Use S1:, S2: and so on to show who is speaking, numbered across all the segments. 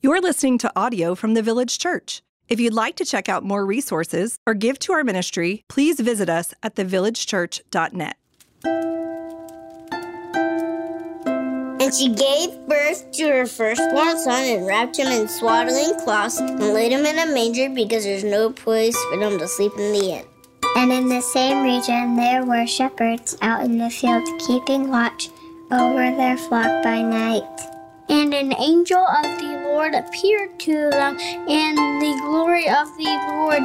S1: You're listening to audio from the Village Church. If you'd like to check out more resources or give to our ministry, please visit us at thevillagechurch.net.
S2: And she gave birth to her firstborn son and wrapped him in swaddling cloths and laid him in a manger because there's no place for them to sleep in the inn.
S3: And in the same region there were shepherds out in the field keeping watch over their flock by night.
S4: And an angel of the Lord appeared to them, and the glory of the Lord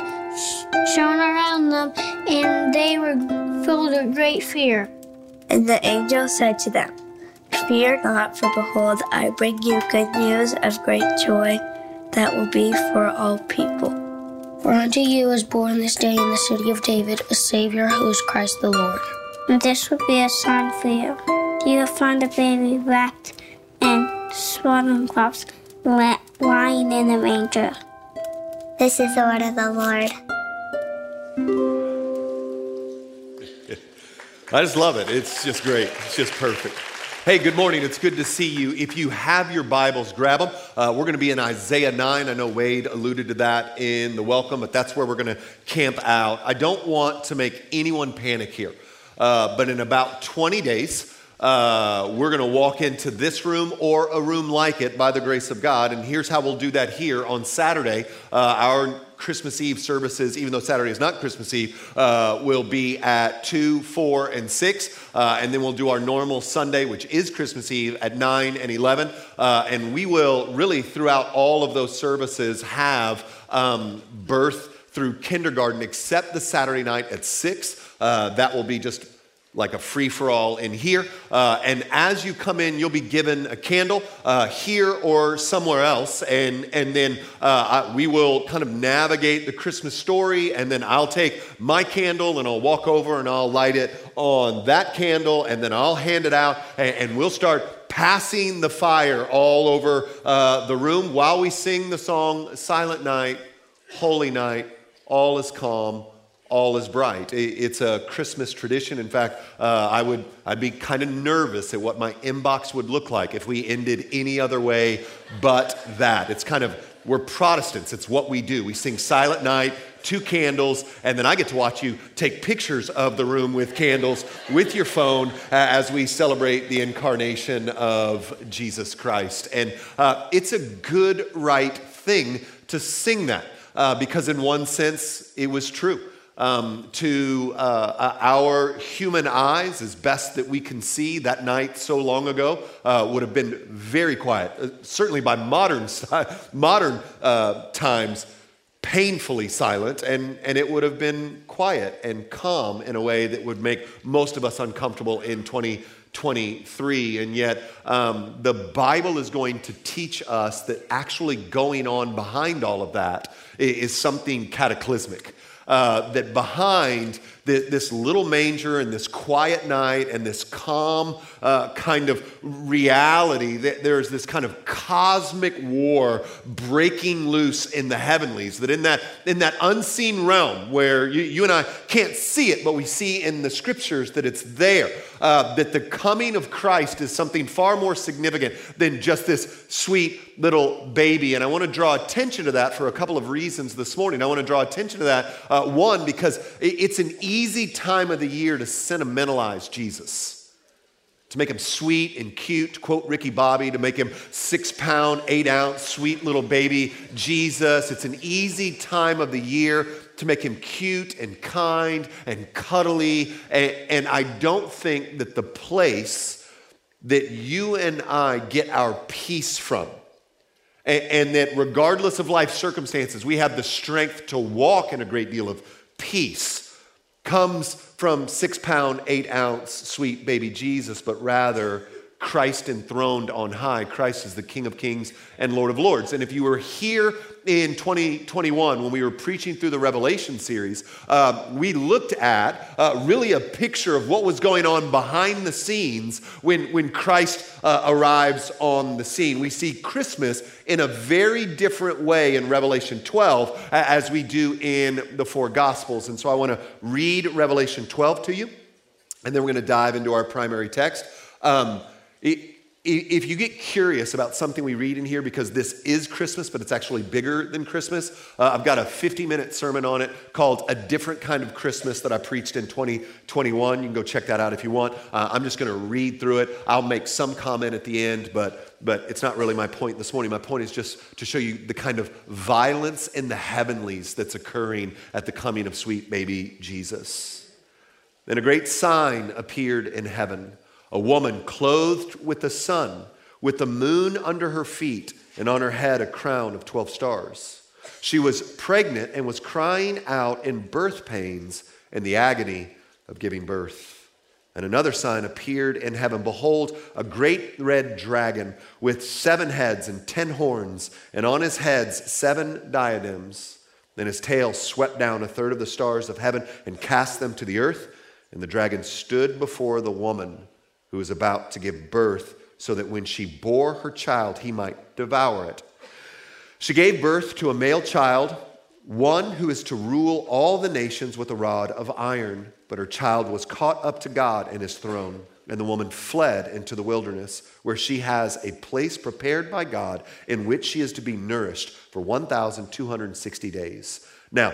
S4: shone around them, and they were filled with great fear.
S5: And the angel said to them, Fear not, for behold, I bring you good news of great joy that will be for all people.
S6: For unto you is born this day in the city of David a Savior who is Christ the Lord.
S3: And this will be a sign for you. You will find a baby wrapped in swaddling cloths, lying in a manger. This is the word of the Lord.
S7: I just love it. It's just great. It's just perfect. Hey, good morning. It's good to see you. If you have your Bibles, grab them. Uh, we're going to be in Isaiah 9. I know Wade alluded to that in the welcome, but that's where we're going to camp out. I don't want to make anyone panic here, uh, but in about 20 days, uh, we're going to walk into this room or a room like it by the grace of God. And here's how we'll do that here on Saturday. Uh, our Christmas Eve services, even though Saturday is not Christmas Eve, uh, will be at 2, 4, and 6. Uh, and then we'll do our normal Sunday, which is Christmas Eve, at 9 and 11. Uh, and we will really, throughout all of those services, have um, birth through kindergarten, except the Saturday night at 6. Uh, that will be just like a free for all in here. Uh, and as you come in, you'll be given a candle uh, here or somewhere else. And, and then uh, I, we will kind of navigate the Christmas story. And then I'll take my candle and I'll walk over and I'll light it on that candle. And then I'll hand it out and, and we'll start passing the fire all over uh, the room while we sing the song Silent Night, Holy Night, All is Calm all is bright. It's a Christmas tradition. In fact, uh, I would, I'd be kind of nervous at what my inbox would look like if we ended any other way but that. It's kind of, we're Protestants. It's what we do. We sing Silent Night, two candles, and then I get to watch you take pictures of the room with candles with your phone as we celebrate the incarnation of Jesus Christ. And uh, it's a good, right thing to sing that uh, because, in one sense, it was true um, to uh, our human eyes, as best that we can see, that night so long ago uh, would have been very quiet. Uh, certainly by modern, modern uh, times, painfully silent, and, and it would have been quiet and calm in a way that would make most of us uncomfortable in 2023. And yet, um, the Bible is going to teach us that actually going on behind all of that is something cataclysmic uh, that behind this little manger and this quiet night and this calm uh, kind of reality, that there's this kind of cosmic war breaking loose in the heavenlies. That in that, in that unseen realm where you, you and I can't see it, but we see in the scriptures that it's there, uh, that the coming of Christ is something far more significant than just this sweet little baby. And I want to draw attention to that for a couple of reasons this morning. I want to draw attention to that. Uh, one, because it's an easy time of the year to sentimentalize Jesus, to make him sweet and cute, to quote Ricky Bobby, to make him six pound, eight ounce, sweet little baby Jesus. It's an easy time of the year to make him cute and kind and cuddly. And, and I don't think that the place that you and I get our peace from and, that regardless of life circumstances, we have the strength to walk in a great deal of peace comes from six pound, eight ounce sweet baby Jesus, but rather Christ enthroned on high. Christ is the King of Kings and Lord of Lords. And if you were here in 2021 when we were preaching through the Revelation series, uh, we looked at uh, really a picture of what was going on behind the scenes when, when Christ uh, arrives on the scene. We see Christmas in a very different way in Revelation 12 as we do in the four Gospels. And so I want to read Revelation 12 to you, and then we're going to dive into our primary text. Um, if you get curious about something we read in here, because this is Christmas, but it's actually bigger than Christmas, uh, I've got a 50 minute sermon on it called A Different Kind of Christmas that I preached in 2021. You can go check that out if you want. Uh, I'm just going to read through it. I'll make some comment at the end, but, but it's not really my point this morning. My point is just to show you the kind of violence in the heavenlies that's occurring at the coming of sweet baby Jesus. Then a great sign appeared in heaven a woman clothed with the sun, with the moon under her feet, and on her head a crown of 12 stars. She was pregnant and was crying out in birth pains and the agony of giving birth. And another sign appeared in heaven Behold, a great red dragon with seven heads and ten horns, and on his heads seven diadems. Then his tail swept down a third of the stars of heaven and cast them to the earth. And the dragon stood before the woman who was about to give birth, so that when she bore her child, he might devour it. She gave birth to a male child, one who is to rule all the nations with a rod of iron. But her child was caught up to God in his throne. And the woman fled into the wilderness, where she has a place prepared by God in which she is to be nourished for 1,260 days. Now,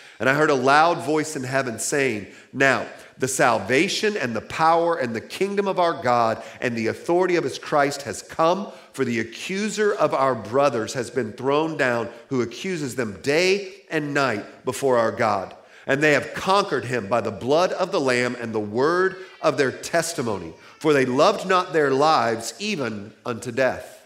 S7: And I heard a loud voice in heaven saying, Now, the salvation and the power and the kingdom of our God and the authority of his Christ has come, for the accuser of our brothers has been thrown down, who accuses them day and night before our God. And they have conquered him by the blood of the Lamb and the word of their testimony, for they loved not their lives even unto death.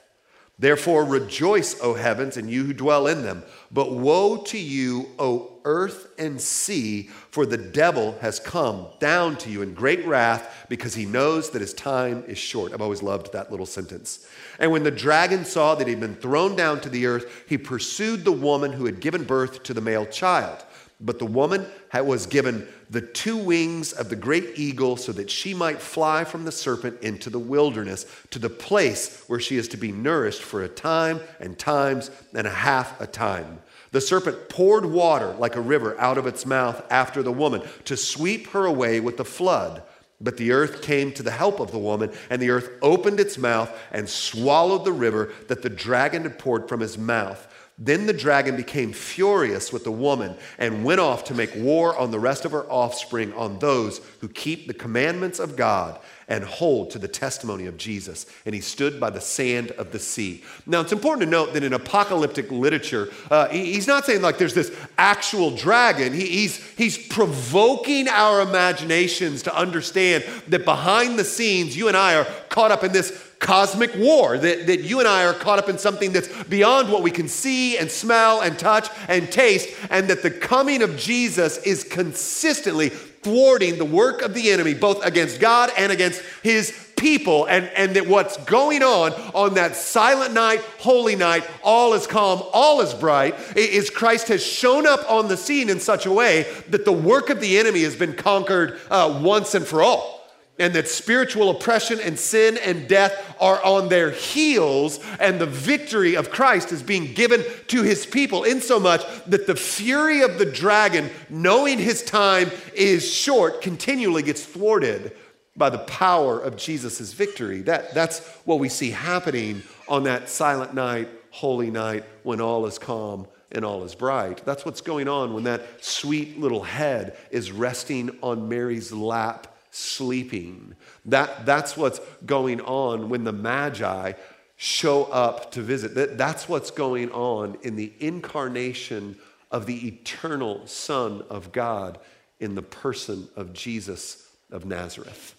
S7: Therefore, rejoice, O heavens, and you who dwell in them. But woe to you, O earth and sea, for the devil has come down to you in great wrath because he knows that his time is short. I've always loved that little sentence. And when the dragon saw that he'd been thrown down to the earth, he pursued the woman who had given birth to the male child. But the woman was given the two wings of the great eagle so that she might fly from the serpent into the wilderness to the place where she is to be nourished for a time and times and a half a time. The serpent poured water like a river out of its mouth after the woman to sweep her away with the flood. But the earth came to the help of the woman, and the earth opened its mouth and swallowed the river that the dragon had poured from his mouth. Then the dragon became furious with the woman and went off to make war on the rest of her offspring, on those who keep the commandments of God and hold to the testimony of Jesus. And he stood by the sand of the sea. Now, it's important to note that in apocalyptic literature, uh, he's not saying like there's this actual dragon. He, he's, he's provoking our imaginations to understand that behind the scenes, you and I are caught up in this cosmic war, that, that you and I are caught up in something that's beyond what we can see and smell and touch and taste, and that the coming of Jesus is consistently thwarting the work of the enemy, both against God and against his people, and, and that what's going on on that silent night, holy night, all is calm, all is bright, is Christ has shown up on the scene in such a way that the work of the enemy has been conquered uh, once and for all and that spiritual oppression and sin and death are on their heels, and the victory of Christ is being given to his people, insomuch that the fury of the dragon, knowing his time is short, continually gets thwarted by the power of Jesus' victory. That, that's what we see happening on that silent night, holy night, when all is calm and all is bright. That's what's going on when that sweet little head is resting on Mary's lap sleeping. That, that's what's going on when the Magi show up to visit. That, that's what's going on in the incarnation of the eternal Son of God in the person of Jesus of Nazareth.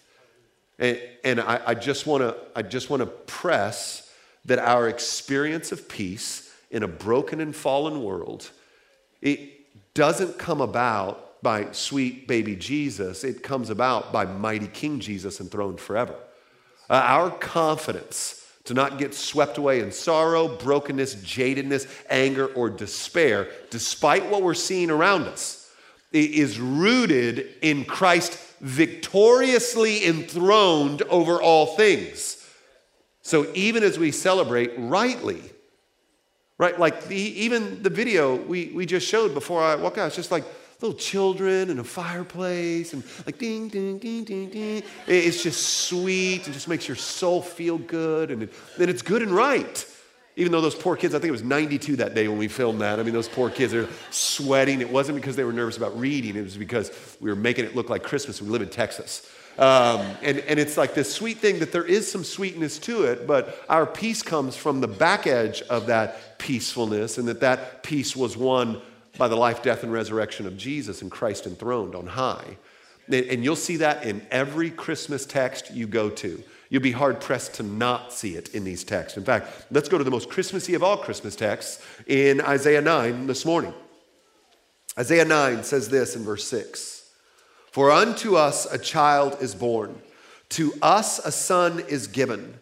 S7: And, and I, I just want to I just want to press that our experience of peace in a broken and fallen world, it doesn't come about by sweet baby Jesus, it comes about by mighty King Jesus enthroned forever. Uh, our confidence to not get swept away in sorrow, brokenness, jadedness, anger, or despair, despite what we're seeing around us, is rooted in Christ victoriously enthroned over all things. So even as we celebrate rightly, right, like the, even the video we, we just showed before I walk out, it's just like little children and a fireplace and like ding, ding, ding, ding, ding. It's just sweet and just makes your soul feel good and, then it's good and right. Even though those poor kids, I think it was 92 that day when we filmed that. I mean, those poor kids are sweating. It wasn't because they were nervous about reading, it was because we were making it look like Christmas. We live in Texas. Um, and, and it's like this sweet thing that there is some sweetness to it, but our peace comes from the back edge of that peacefulness, and that that peace was won by the life, death, and resurrection of Jesus and Christ enthroned on high. And you'll see that in every Christmas text you go to. You'll be hard pressed to not see it in these texts. In fact, let's go to the most Christmassy of all Christmas texts in Isaiah 9 this morning. Isaiah 9 says this in verse 6 For unto us a child is born, to us a son is given,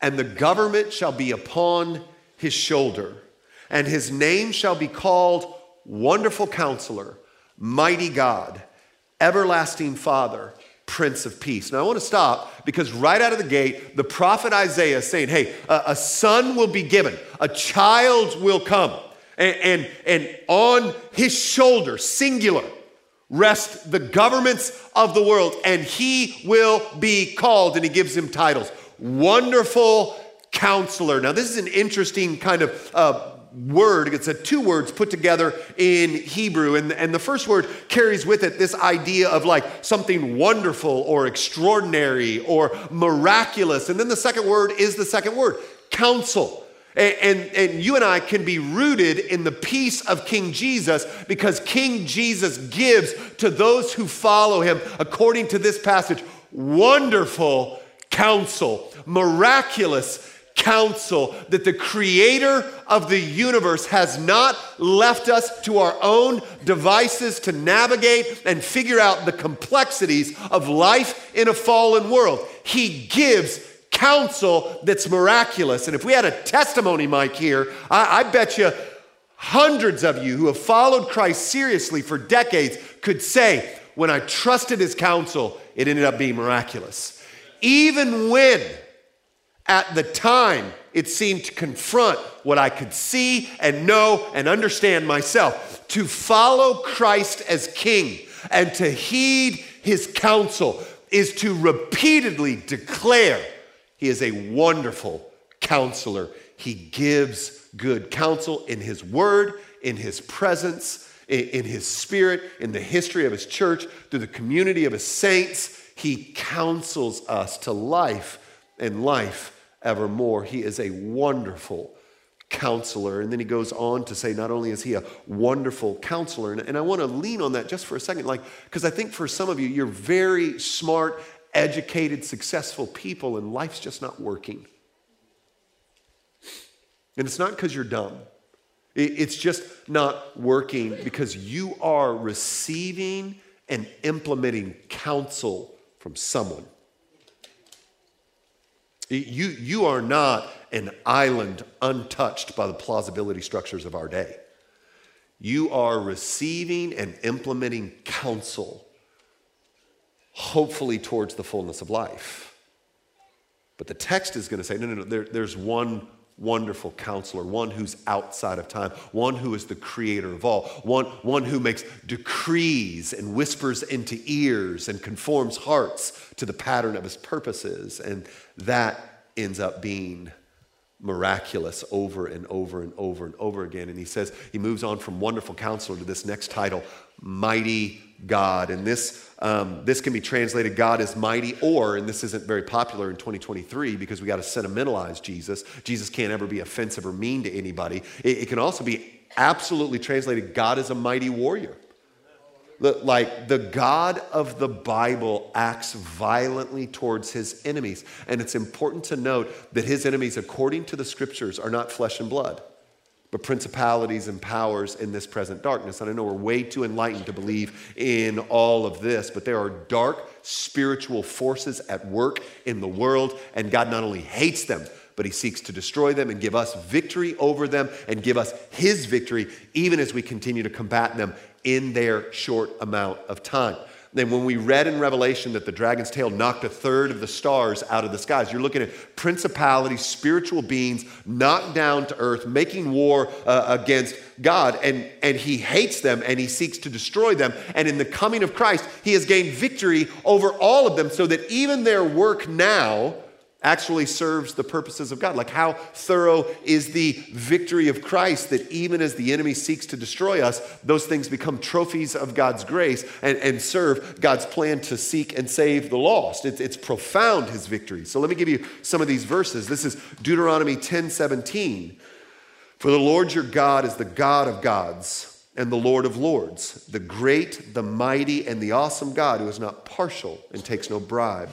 S7: and the government shall be upon his shoulder, and his name shall be called Wonderful Counselor, Mighty God, Everlasting Father Prince of Peace. Now, I want to stop because right out of the gate, the prophet Isaiah is saying, Hey, a, a son will be given, a child will come, and, and, and on his shoulder, singular, rest the governments of the world, and he will be called, and he gives him titles Wonderful Counselor. Now, this is an interesting kind of uh, word. It's a two words put together in Hebrew. And, and the first word carries with it this idea of like something wonderful or extraordinary or miraculous. And then the second word is the second word counsel. And, and, and, you and I can be rooted in the peace of King Jesus because King Jesus gives to those who follow him, according to this passage, wonderful counsel, miraculous counsel that the creator of the universe has not left us to our own devices to navigate and figure out the complexities of life in a fallen world. He gives counsel that's miraculous. And if we had a testimony mic here, I, I bet you hundreds of you who have followed Christ seriously for decades could say, when I trusted his counsel, it ended up being miraculous. Even when at the time, it seemed to confront what I could see and know and understand myself. To follow Christ as King and to heed his counsel is to repeatedly declare he is a wonderful counselor. He gives good counsel in his word, in his presence, in his spirit, in the history of his church, through the community of his saints. He counsels us to life and life evermore. He is a wonderful counselor. And then he goes on to say, not only is he a wonderful counselor, and, and I want to lean on that just for a second, like, because I think for some of you, you're very smart, educated, successful people, and life's just not working. And it's not because you're dumb. It's just not working because you are receiving and implementing counsel from someone. You, you are not an island untouched by the plausibility structures of our day. You are receiving and implementing counsel, hopefully towards the fullness of life. But the text is going to say no, no, no, there, there's one wonderful counselor, one who's outside of time, one who is the creator of all, one, one who makes decrees and whispers into ears and conforms hearts to the pattern of his purposes. And that ends up being miraculous over and over and over and over again. And he says, he moves on from wonderful counselor to this next title, mighty God. And this, um, this can be translated God is mighty, or, and this isn't very popular in 2023 because we got to sentimentalize Jesus. Jesus can't ever be offensive or mean to anybody. It, it can also be absolutely translated God is a mighty warrior. Like the God of the Bible acts violently towards his enemies. And it's important to note that his enemies, according to the scriptures, are not flesh and blood but principalities and powers in this present darkness. And I know we're way too enlightened to believe in all of this, but there are dark spiritual forces at work in the world, and God not only hates them, but he seeks to destroy them and give us victory over them and give us his victory, even as we continue to combat them in their short amount of time. Then, when we read in Revelation that the dragon's tail knocked a third of the stars out of the skies, you're looking at principalities, spiritual beings knocked down to earth, making war uh, against God, and, and he hates them and he seeks to destroy them. And in the coming of Christ, he has gained victory over all of them so that even their work now actually serves the purposes of God. Like, how thorough is the victory of Christ that even as the enemy seeks to destroy us, those things become trophies of God's grace and, and serve God's plan to seek and save the lost. It's, it's profound, his victory. So, let me give you some of these verses. This is Deuteronomy 10 17. For the Lord your God is the God of gods. And the Lord of lords, the great, the mighty, and the awesome God who is not partial and takes no bribe.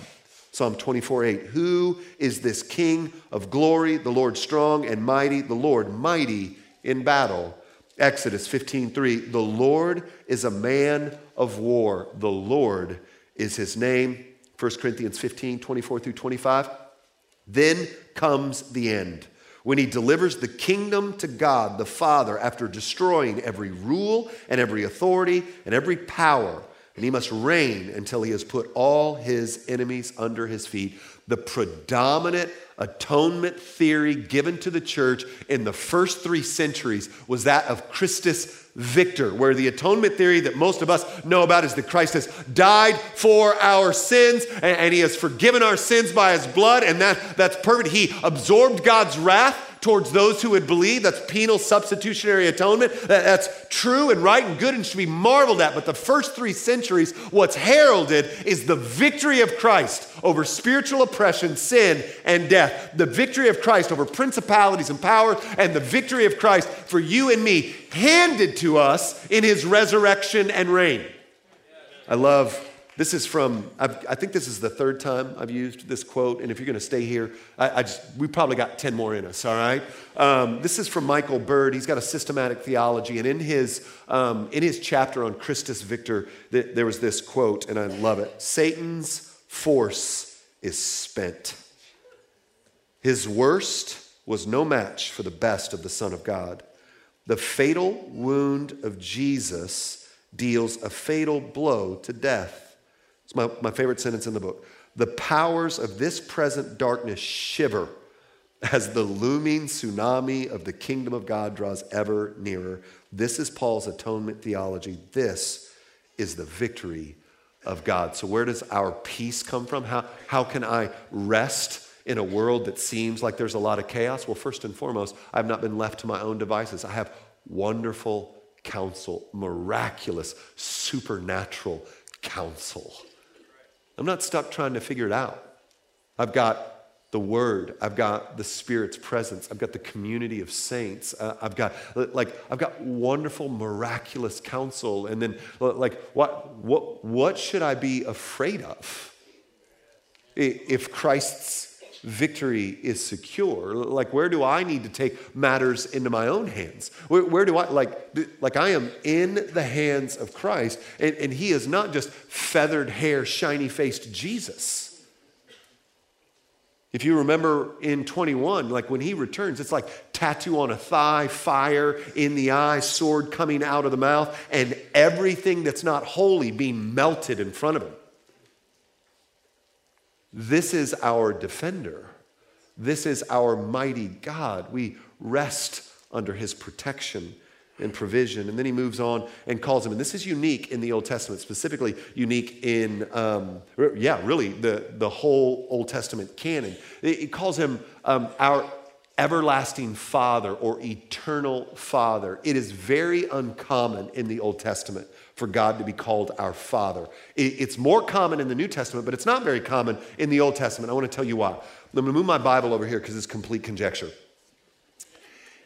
S7: Psalm 24 8. Who is this King of glory, the Lord strong and mighty, the Lord mighty in battle? Exodus 15 3. The Lord is a man of war, the Lord is his name. 1 Corinthians 15 24 through 25. Then comes the end when he delivers the kingdom to God the Father after destroying every rule and every authority and every power and he must reign until he has put all his enemies under his feet. The predominant atonement theory given to the church in the first three centuries was that of Christus Victor, where the atonement theory that most of us know about is that Christ has died for our sins and, and he has forgiven our sins by his blood, and that, that's perfect. He absorbed God's wrath towards those who would believe. That's penal substitutionary atonement. That's true and right and good and should be marveled at. But the first three centuries, what's heralded is the victory of Christ over spiritual oppression, sin, and death. The victory of Christ over principalities and powers, and the victory of Christ for you and me, handed to us in his resurrection and reign. I love this is from, I've, i think this is the third time I've used this quote, and if you're going to stay here, I, I, just, we probably got 10 more in us, all right? Um, this is from Michael Bird. He's got a systematic theology, and in his, um, in his chapter on Christus Victor, th- there was this quote, and I love it Satan's force is spent. His worst was no match for the best of the Son of God. The fatal wound of Jesus deals a fatal blow to death. It's my, my favorite sentence in the book. The powers of this present darkness shiver as the looming tsunami of the kingdom of God draws ever nearer. This is Paul's atonement theology. This is the victory of God. So, where does our peace come from? How, how can I rest in a world that seems like there's a lot of chaos? Well, first and foremost, I have not been left to my own devices. I have wonderful counsel, miraculous, supernatural counsel. I'm not stuck trying to figure it out. I've got the word i've got the spirit's presence i've got the community of saints uh, i've got like i've got wonderful miraculous counsel and then like what what what should i be afraid of if christ's victory is secure. Like where do i need to take matters into my own hands? Where, where do i like like i am in the hands of christ and, and he is not just feathered hair shiny faced jesus. If you remember in 21, like when he returns, it's like tattoo on a thigh, fire in the eye, sword coming out of the mouth, and everything that's not holy being melted in front of him. This is our defender. This is our mighty God. We rest under his protection and provision. And then he moves on and calls him. And this is unique in the Old Testament, specifically unique in, um, yeah, really the, the whole Old Testament canon. It, calls him um, our everlasting Father or eternal Father. It is very uncommon in the Old Testament for God to be called our Father. It's more common in the New Testament, but it's not very common in the Old Testament. I want to tell you why. I'm going to move my Bible over here because it's complete conjecture.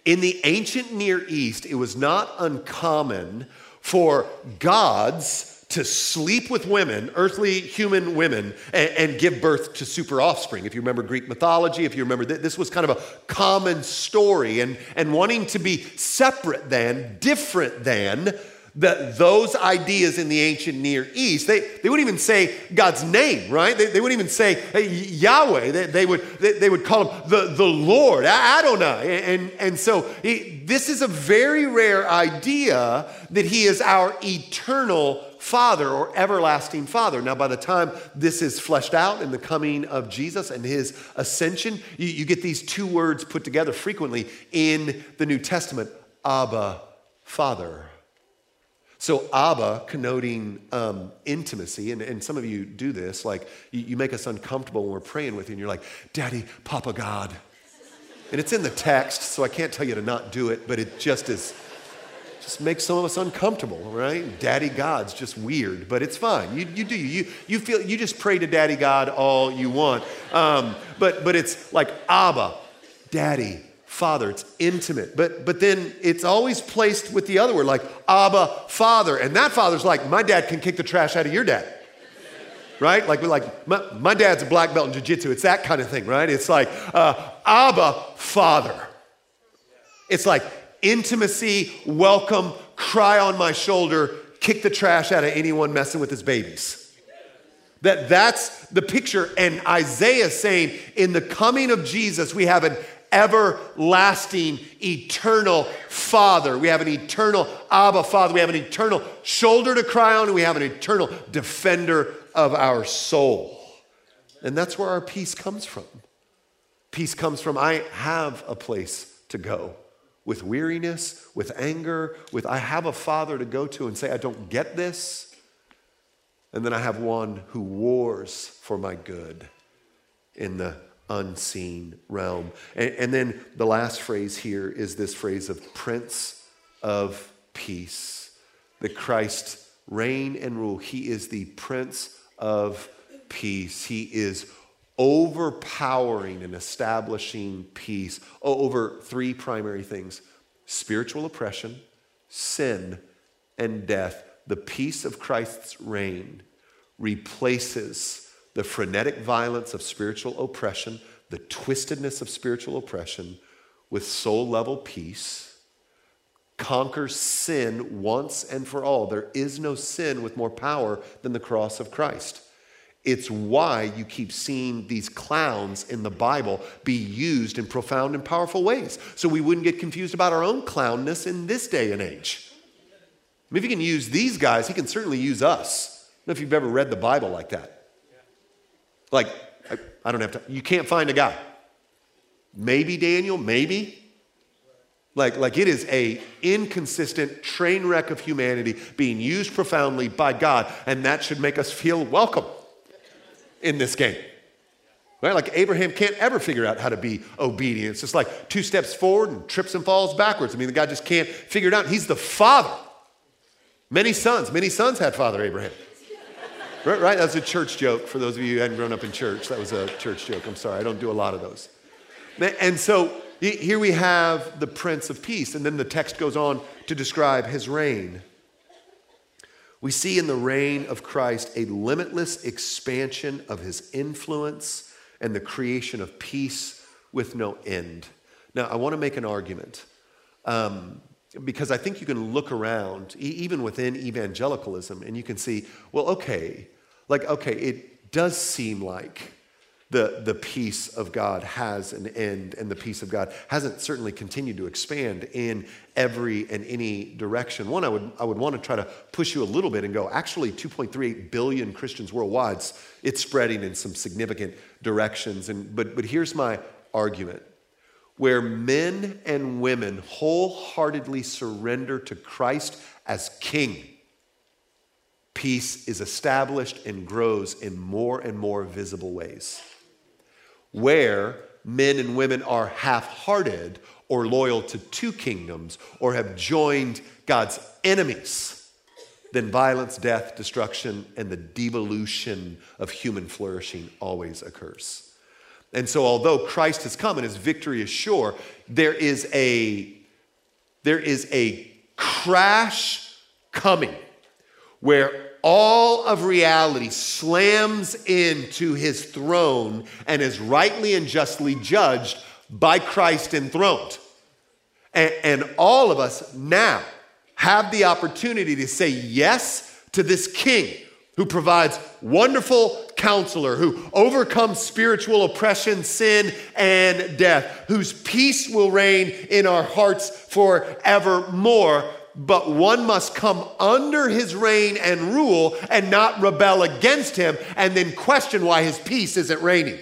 S7: In the ancient Near East, it was not uncommon for gods to sleep with women, earthly human women, and, and, give birth to super offspring. If you remember Greek mythology, if you remember, that this was kind of a common story. And, and wanting to be separate than, different than that those ideas in the ancient Near East, they, they wouldn't even say God's name, right? They, they wouldn't even say hey, Yahweh. They, they would, they, they, would call him the, the Lord, Adonai. And, and so he, this is a very rare idea that he is our eternal Father or everlasting Father. Now, by the time this is fleshed out in the coming of Jesus and his ascension, you, you get these two words put together frequently in the New Testament Abba, Father. So, Abba, connoting um, intimacy, and, and some of you do this, like you, you make us uncomfortable when we're praying with you, and you're like, Daddy, Papa God. And it's in the text, so I can't tell you to not do it, but it just is, just makes some of us uncomfortable, right? Daddy God's just weird, but it's fine. You, you do, you, you feel, you just pray to Daddy God all you want. Um, but, but it's like Abba, Daddy, Father. It's intimate. But, but then it's always placed with the other word, like Abba, Father. And that father's like, my dad can kick the trash out of your dad. Right? Like, like my, my dad's a black belt in jiu-jitsu. It's that kind of thing, right? It's like uh, Abba, Father. It's like intimacy, welcome, cry on my shoulder, kick the trash out of anyone messing with his babies. That that's the picture. And Isaiah saying, in the coming of Jesus, we have an everlasting, eternal Father. We have an eternal Abba Father. We have an eternal shoulder to cry on, and we have an eternal defender of our soul. And that's where our peace comes from. Peace comes from I have a place to go with weariness, with anger, with I have a father to go to and say, I don't get this. And then I have one who wars for my good in the unseen realm. And, and, then the last phrase here is this phrase of Prince of Peace. the Christ reign and rule. He is the Prince of Peace. He is overpowering and establishing peace over three primary things spiritual oppression, sin, and death. The peace of Christ's reign replaces the frenetic violence of spiritual oppression, the twistedness of spiritual oppression, with soul level peace, conquers sin once and for all. There is no sin with more power than the cross of Christ. It's why you keep seeing these clowns in the Bible be used in profound and powerful ways. So we wouldn't get confused about our own clownness in this day and age. I mean, if he can use these guys, he can certainly use us. I don't know if you've ever read the Bible like that. Like, I, I don't have to, you can't find a guy. Maybe Daniel, maybe. Like, like it is a inconsistent train wreck of humanity being used profoundly by God, and that should make us feel welcome in this game. Right? Like Abraham can't ever figure out how to be obedient. It's just like two steps forward and trips and falls backwards. I mean, the guy just can't figure it out. He's the father. Many sons, many sons had Father Abraham. Right? That's a church joke for those of you who hadn't grown up in church. That was a church joke. I'm sorry. I don't do a lot of those. And so here we have the Prince of Peace, and then the text goes on to describe his reign. We see in the reign of Christ a limitless expansion of his influence and the creation of peace with no end. Now, I want to make an argument. Um, because I think you can look around, even within evangelicalism, and you can see, well, okay, like, okay, it does seem like the, the peace of God has an end, and the peace of God hasn't certainly continued to expand in every and any direction. One, I would, I would want to try to push you a little bit and go, actually, 2.38 billion Christians worldwide, it's spreading in some significant directions. And, but, but here's my argument where men and women wholeheartedly surrender to Christ as King, peace is established and grows in more and more visible ways. Where men and women are half hearted or loyal to two kingdoms or have joined God's enemies, then violence, death, destruction, and the devolution of human flourishing always occurs. And so, although Christ has come and his victory is sure, there is a, there is a crash coming where all of reality slams into his throne and is rightly and justly judged by Christ enthroned. And, and all of us now have the opportunity to say yes to this king who provides wonderful counselor, who overcomes spiritual oppression, sin, and death, whose peace will reign in our hearts forevermore. But one must come under his reign and rule and not rebel against him and then question why his peace isn't reigning.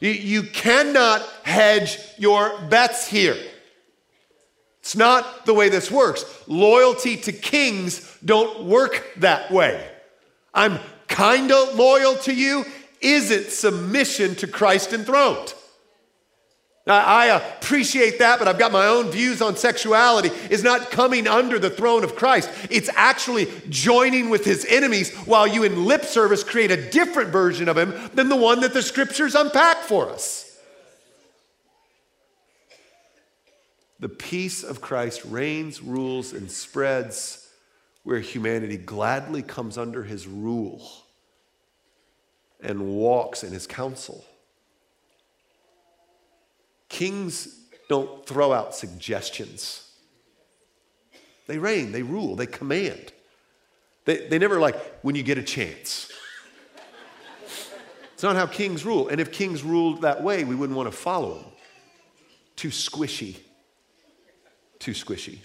S7: You, cannot hedge your bets here. It's not the way this works. Loyalty to kings don't work that way. I'm kind of loyal to you isn't submission to Christ enthroned. Now, I appreciate that, but I've got my own views on sexuality. Is not coming under the throne of Christ. It's actually joining with his enemies while you, in lip service, create a different version of him than the one that the scriptures unpack for us. The peace of Christ reigns, rules, and spreads where humanity gladly comes under his rule and walks in his counsel. Kings don't throw out suggestions. They reign, they rule, they command. They, they never like, when you get a chance. It's not how kings rule. And if kings ruled that way, we wouldn't want to follow them. Too squishy too squishy.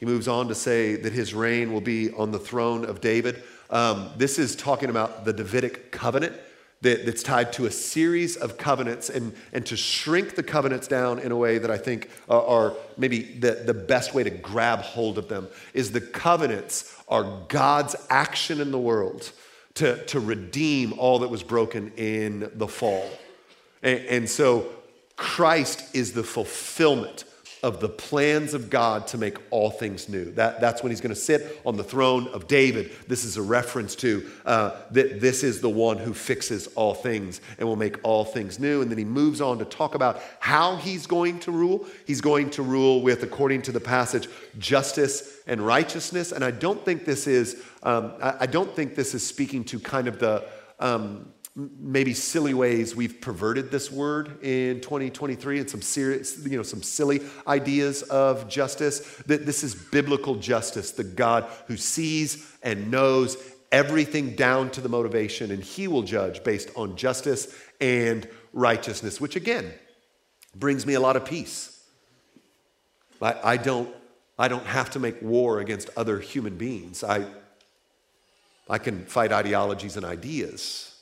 S7: He moves on to say that his reign will be on the throne of David. Um, this is talking about the Davidic covenant that, that's tied to a series of covenants, and, and to shrink the covenants down in a way that I think are, are maybe the, the best way to grab hold of them is the covenants are God's action in the world to, to redeem all that was broken in the fall. And, and so Christ is the fulfillment of the plans of God to make all things new. That, that's when he's going to sit on the throne of David. This is a reference to uh, that this is the one who fixes all things and will make all things new. And then he moves on to talk about how he's going to rule. He's going to rule with, according to the passage, justice and righteousness. And I don't think this is, um, I, I, don't think this is speaking to kind of the, um, maybe silly ways we've perverted this word in 2023 and some serious, you know, some silly ideas of justice. That this is biblical justice, the God who sees and knows everything down to the motivation, and he will judge based on justice and righteousness, which again brings me a lot of peace. I, I don't I don't have to make war against other human beings. I, I can fight ideologies and ideas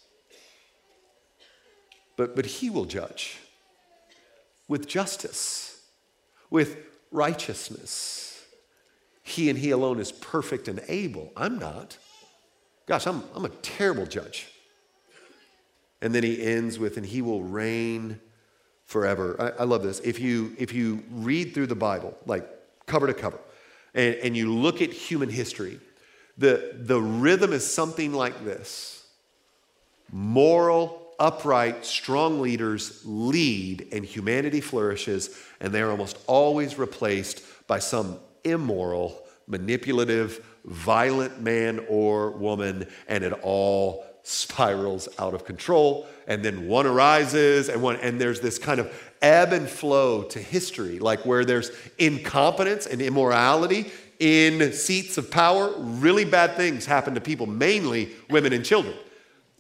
S7: but, but he will judge with justice, with righteousness. He and he alone is perfect and able. I'm not. Gosh, I'm, I'm a terrible judge. And then he ends with, and he will reign forever. I, I, love this. If you, if you read through the Bible, like cover to cover, and, and you look at human history, the, the rhythm is something like this moral upright, strong leaders lead and humanity flourishes, and they're almost always replaced by some immoral, manipulative, violent man or woman, and it all spirals out of control. And then one arises, and one, and there's this kind of ebb and flow to history, like where there's incompetence and immorality in seats of power, really bad things happen to people, mainly women and children.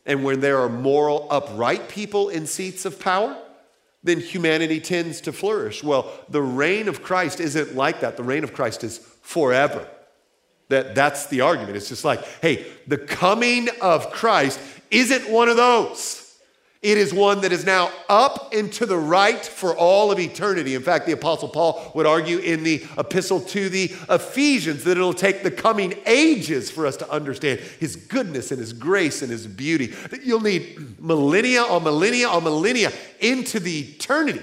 S7: And when there are moral, upright people in seats of power, then humanity tends to flourish. Well, the reign of Christ isn't like that. The reign of Christ is forever. That, that's the argument. It's just like, hey, the coming of Christ isn't one of those. It is one that is now up and to the right for all of eternity. In fact, the Apostle Paul would argue in the epistle to the Ephesians that it'll take the coming ages for us to understand his goodness and his grace and his beauty. That you'll need millennia on millennia on millennia into the eternity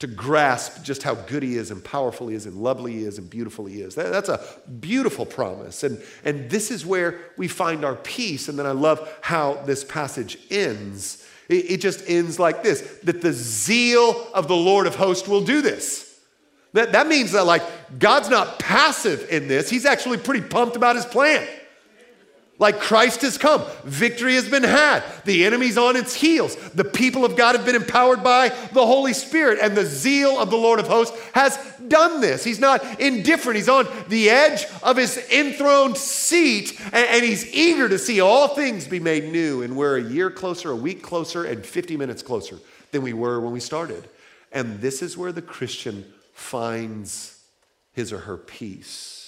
S7: to grasp just how good he is and powerful he is and lovely he is and beautiful he is. That, that's a beautiful promise. And, and this is where we find our peace. And then I love how this passage ends it, just ends like this that the zeal of the Lord of hosts will do this. That, that means that, like, God's not passive in this, He's actually pretty pumped about His plan. Like Christ has come, victory has been had, the enemy's on its heels. The people of God have been empowered by the Holy Spirit, and the zeal of the Lord of hosts has done this. He's not indifferent, he's on the edge of his enthroned seat, and, he's eager to see all things be made new. And we're a year closer, a week closer, and 50 minutes closer than we were when we started. And this is where the Christian finds his or her peace.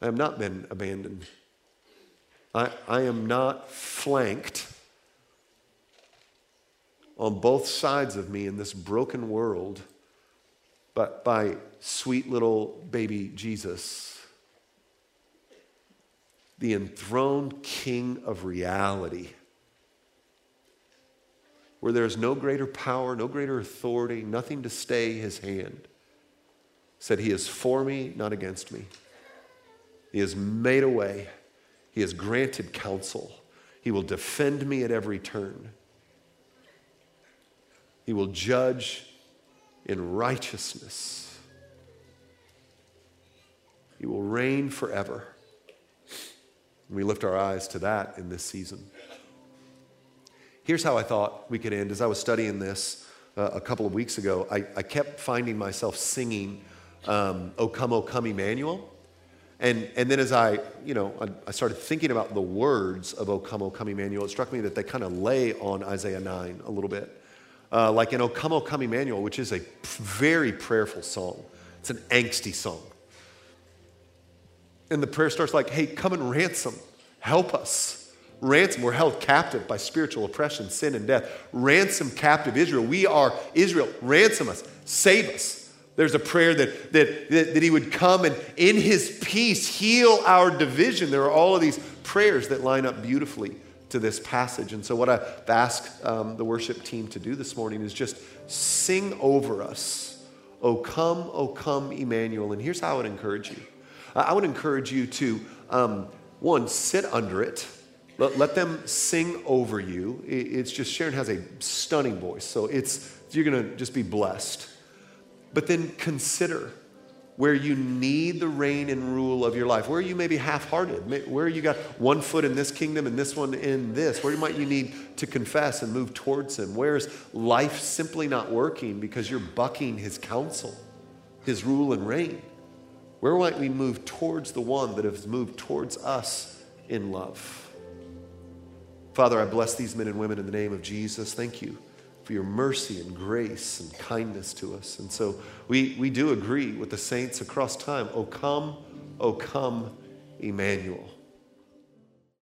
S7: I have not been abandoned. I, I am not flanked on both sides of me in this broken world, but by sweet little baby Jesus, the enthroned King of reality, where there is no greater power, no greater authority, nothing to stay his hand. Said, He is for me, not against me. He has made a way. He has granted counsel. He will defend me at every turn. He will judge in righteousness. He will reign forever. We lift our eyes to that in this season. Here's how I thought we could end. As I was studying this uh, a couple of weeks ago, I, I kept finding myself singing um, O Come, O Come, Emmanuel. And, and then as I, you know, I, I started thinking about the words of O Come, O Come Emmanuel, it struck me that they kind of lay on Isaiah 9 a little bit. Uh, like in O Come, O Come Emmanuel, which is a very prayerful song. It's an angsty song. And the prayer starts like, hey, come and ransom, help us. Ransom, we're held captive by spiritual oppression, sin, and death. Ransom captive Israel. We are Israel. Ransom us, save us. There's a prayer that, that, that, that, he would come and in his peace heal our division. There are all of these prayers that line up beautifully to this passage. And so, what I've asked um, the worship team to do this morning is just sing over us, O come, O come, Emmanuel. And here's how I would encourage you I would encourage you to, um, one, sit under it. Let, let them sing over you. It's just Sharon has a stunning voice, so it's you're to just be blessed. But then consider where you need the reign and rule of your life, where you may be half hearted, where you got one foot in this kingdom and this one in this, where might you need to confess and move towards Him? Where is life simply not working because you're bucking His counsel, His rule and reign? Where might we move towards the one that has moved towards us in love? Father, I bless these men and women in the name of Jesus. Thank you for your mercy and grace and kindness to us. And so we, we do agree with the saints across time. O come, O come, Emmanuel.